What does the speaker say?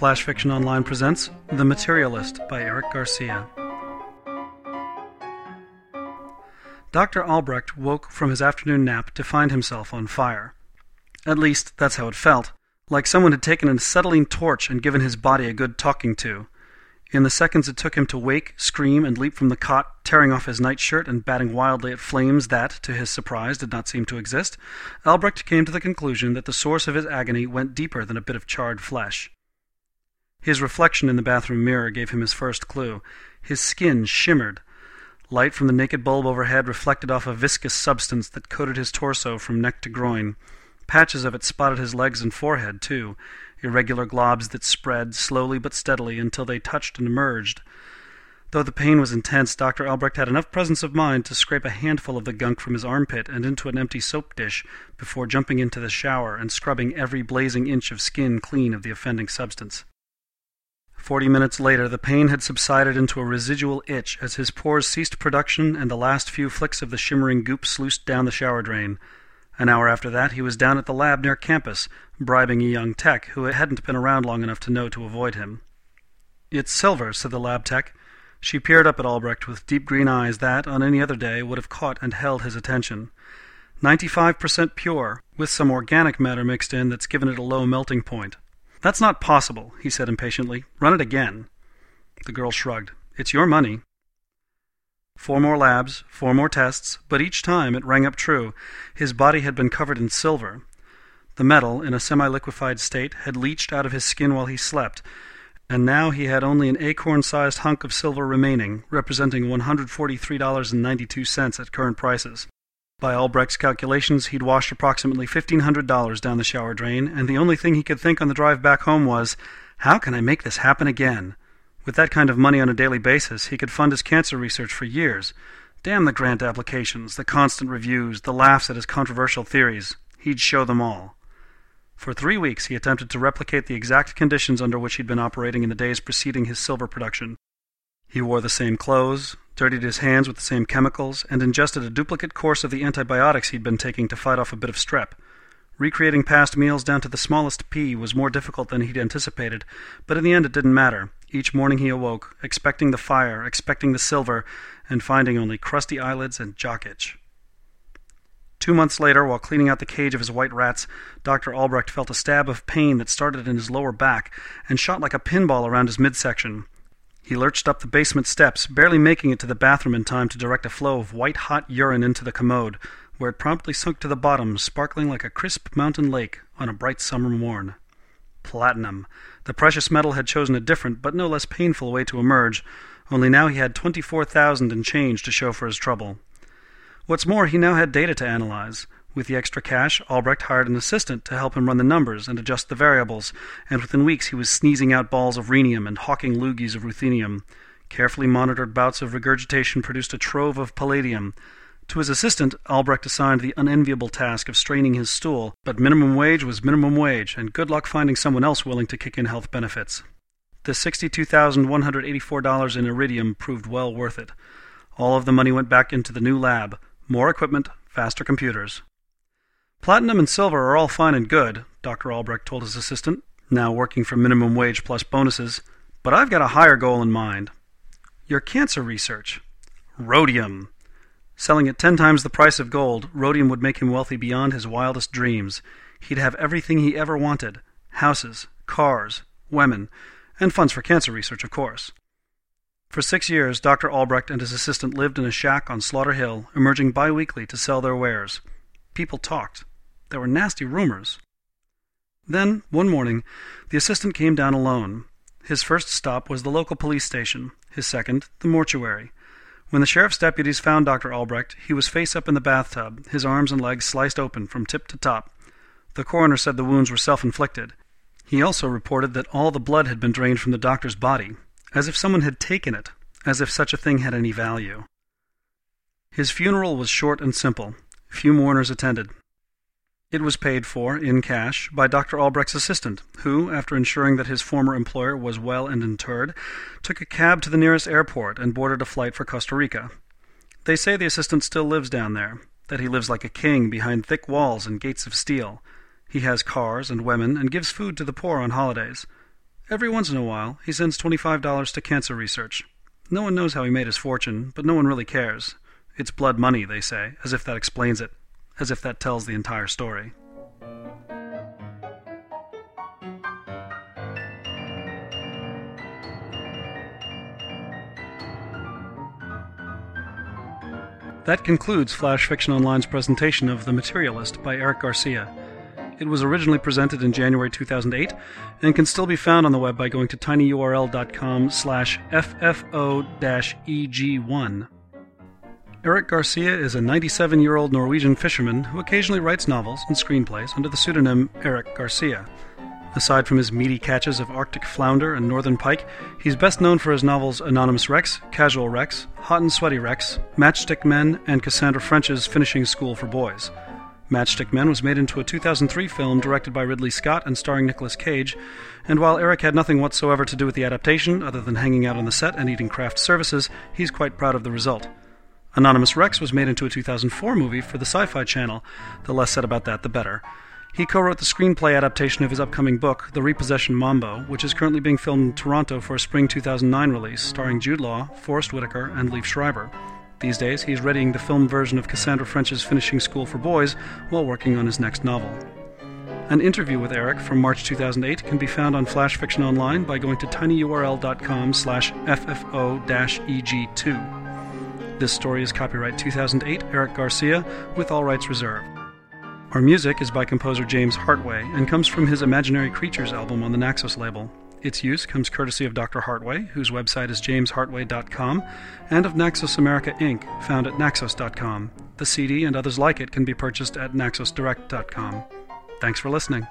Flash Fiction Online presents The Materialist by Eric Garcia. Dr. Albrecht woke from his afternoon nap to find himself on fire. At least, that's how it felt, like someone had taken an acetylene torch and given his body a good talking to. In the seconds it took him to wake, scream, and leap from the cot, tearing off his nightshirt and batting wildly at flames that, to his surprise, did not seem to exist, Albrecht came to the conclusion that the source of his agony went deeper than a bit of charred flesh. His reflection in the bathroom mirror gave him his first clue. His skin shimmered. Light from the naked bulb overhead reflected off a viscous substance that coated his torso from neck to groin. Patches of it spotted his legs and forehead, too irregular globs that spread, slowly but steadily, until they touched and merged. Though the pain was intense, Dr. Albrecht had enough presence of mind to scrape a handful of the gunk from his armpit and into an empty soap dish before jumping into the shower and scrubbing every blazing inch of skin clean of the offending substance. Forty minutes later, the pain had subsided into a residual itch as his pores ceased production and the last few flicks of the shimmering goop sluiced down the shower drain. An hour after that, he was down at the lab near campus, bribing a young tech who hadn't been around long enough to know to avoid him. It's silver, said the lab tech. She peered up at Albrecht with deep green eyes that, on any other day, would have caught and held his attention. Ninety-five percent pure, with some organic matter mixed in that's given it a low melting point. That's not possible, he said impatiently. Run it again. The girl shrugged. It's your money. Four more labs, four more tests, but each time it rang up true. His body had been covered in silver. The metal, in a semi liquefied state, had leached out of his skin while he slept, and now he had only an acorn sized hunk of silver remaining, representing $143.92 at current prices. By Albrecht's calculations, he'd washed approximately $1,500 down the shower drain, and the only thing he could think on the drive back home was, How can I make this happen again? With that kind of money on a daily basis, he could fund his cancer research for years. Damn the grant applications, the constant reviews, the laughs at his controversial theories. He'd show them all. For three weeks he attempted to replicate the exact conditions under which he'd been operating in the days preceding his silver production. He wore the same clothes, dirtied his hands with the same chemicals, and ingested a duplicate course of the antibiotics he'd been taking to fight off a bit of strep. Recreating past meals down to the smallest pea was more difficult than he'd anticipated, but in the end it didn't matter. Each morning he awoke, expecting the fire, expecting the silver, and finding only crusty eyelids and jock itch. Two months later, while cleaning out the cage of his white rats, Dr. Albrecht felt a stab of pain that started in his lower back and shot like a pinball around his midsection. He lurched up the basement steps, barely making it to the bathroom in time to direct a flow of white hot urine into the commode, where it promptly sunk to the bottom, sparkling like a crisp mountain lake on a bright summer morn. Platinum. The precious metal had chosen a different, but no less painful way to emerge, only now he had twenty-four thousand and change to show for his trouble. What's more, he now had data to analyze. With the extra cash, Albrecht hired an assistant to help him run the numbers and adjust the variables, and within weeks he was sneezing out balls of rhenium and hawking loogies of ruthenium. Carefully monitored bouts of regurgitation produced a trove of palladium. To his assistant, Albrecht assigned the unenviable task of straining his stool, but minimum wage was minimum wage, and good luck finding someone else willing to kick in health benefits. The $62,184 in iridium proved well worth it. All of the money went back into the new lab more equipment, faster computers. Platinum and silver are all fine and good, Dr. Albrecht told his assistant, now working for minimum wage plus bonuses, but I've got a higher goal in mind. Your cancer research. Rhodium. Selling at ten times the price of gold, rhodium would make him wealthy beyond his wildest dreams. He'd have everything he ever wanted houses, cars, women, and funds for cancer research, of course. For six years, Dr. Albrecht and his assistant lived in a shack on Slaughter Hill, emerging biweekly to sell their wares. People talked. There were nasty rumors. Then, one morning, the assistant came down alone. His first stop was the local police station, his second, the mortuary. When the sheriff's deputies found Dr. Albrecht, he was face up in the bathtub, his arms and legs sliced open from tip to top. The coroner said the wounds were self inflicted. He also reported that all the blood had been drained from the doctor's body, as if someone had taken it, as if such a thing had any value. His funeral was short and simple. Few mourners attended. It was paid for, in cash, by Dr. Albrecht's assistant, who, after ensuring that his former employer was well and interred, took a cab to the nearest airport and boarded a flight for Costa Rica. They say the assistant still lives down there, that he lives like a king behind thick walls and gates of steel. He has cars and women and gives food to the poor on holidays. Every once in a while, he sends $25 to cancer research. No one knows how he made his fortune, but no one really cares. It's blood money, they say, as if that explains it, as if that tells the entire story. That concludes Flash Fiction Online's presentation of The Materialist by Eric Garcia. It was originally presented in January 2008 and can still be found on the web by going to tinyurl.com slash ffo-eg1. Eric Garcia is a 97 year old Norwegian fisherman who occasionally writes novels and screenplays under the pseudonym Eric Garcia. Aside from his meaty catches of Arctic flounder and northern pike, he's best known for his novels Anonymous Rex, Casual Rex, Hot and Sweaty Rex, Matchstick Men, and Cassandra French's Finishing School for Boys. Matchstick Men was made into a 2003 film directed by Ridley Scott and starring Nicolas Cage, and while Eric had nothing whatsoever to do with the adaptation other than hanging out on the set and eating craft services, he's quite proud of the result. Anonymous Rex was made into a 2004 movie for the Sci Fi Channel. The less said about that, the better. He co wrote the screenplay adaptation of his upcoming book, The Repossession Mambo, which is currently being filmed in Toronto for a spring 2009 release, starring Jude Law, Forest Whitaker, and Liev Schreiber. These days, he's readying the film version of Cassandra French's Finishing School for Boys while working on his next novel. An interview with Eric from March 2008 can be found on Flash Fiction Online by going to tinyurl.com slash ffo-eg2. This story is copyright 2008 Eric Garcia, with all rights reserved. Our music is by composer James Hartway and comes from his Imaginary Creatures album on the Naxos label. Its use comes courtesy of Dr. Hartway, whose website is jameshartway.com, and of Naxos America Inc., found at naxos.com. The CD and others like it can be purchased at naxosdirect.com. Thanks for listening.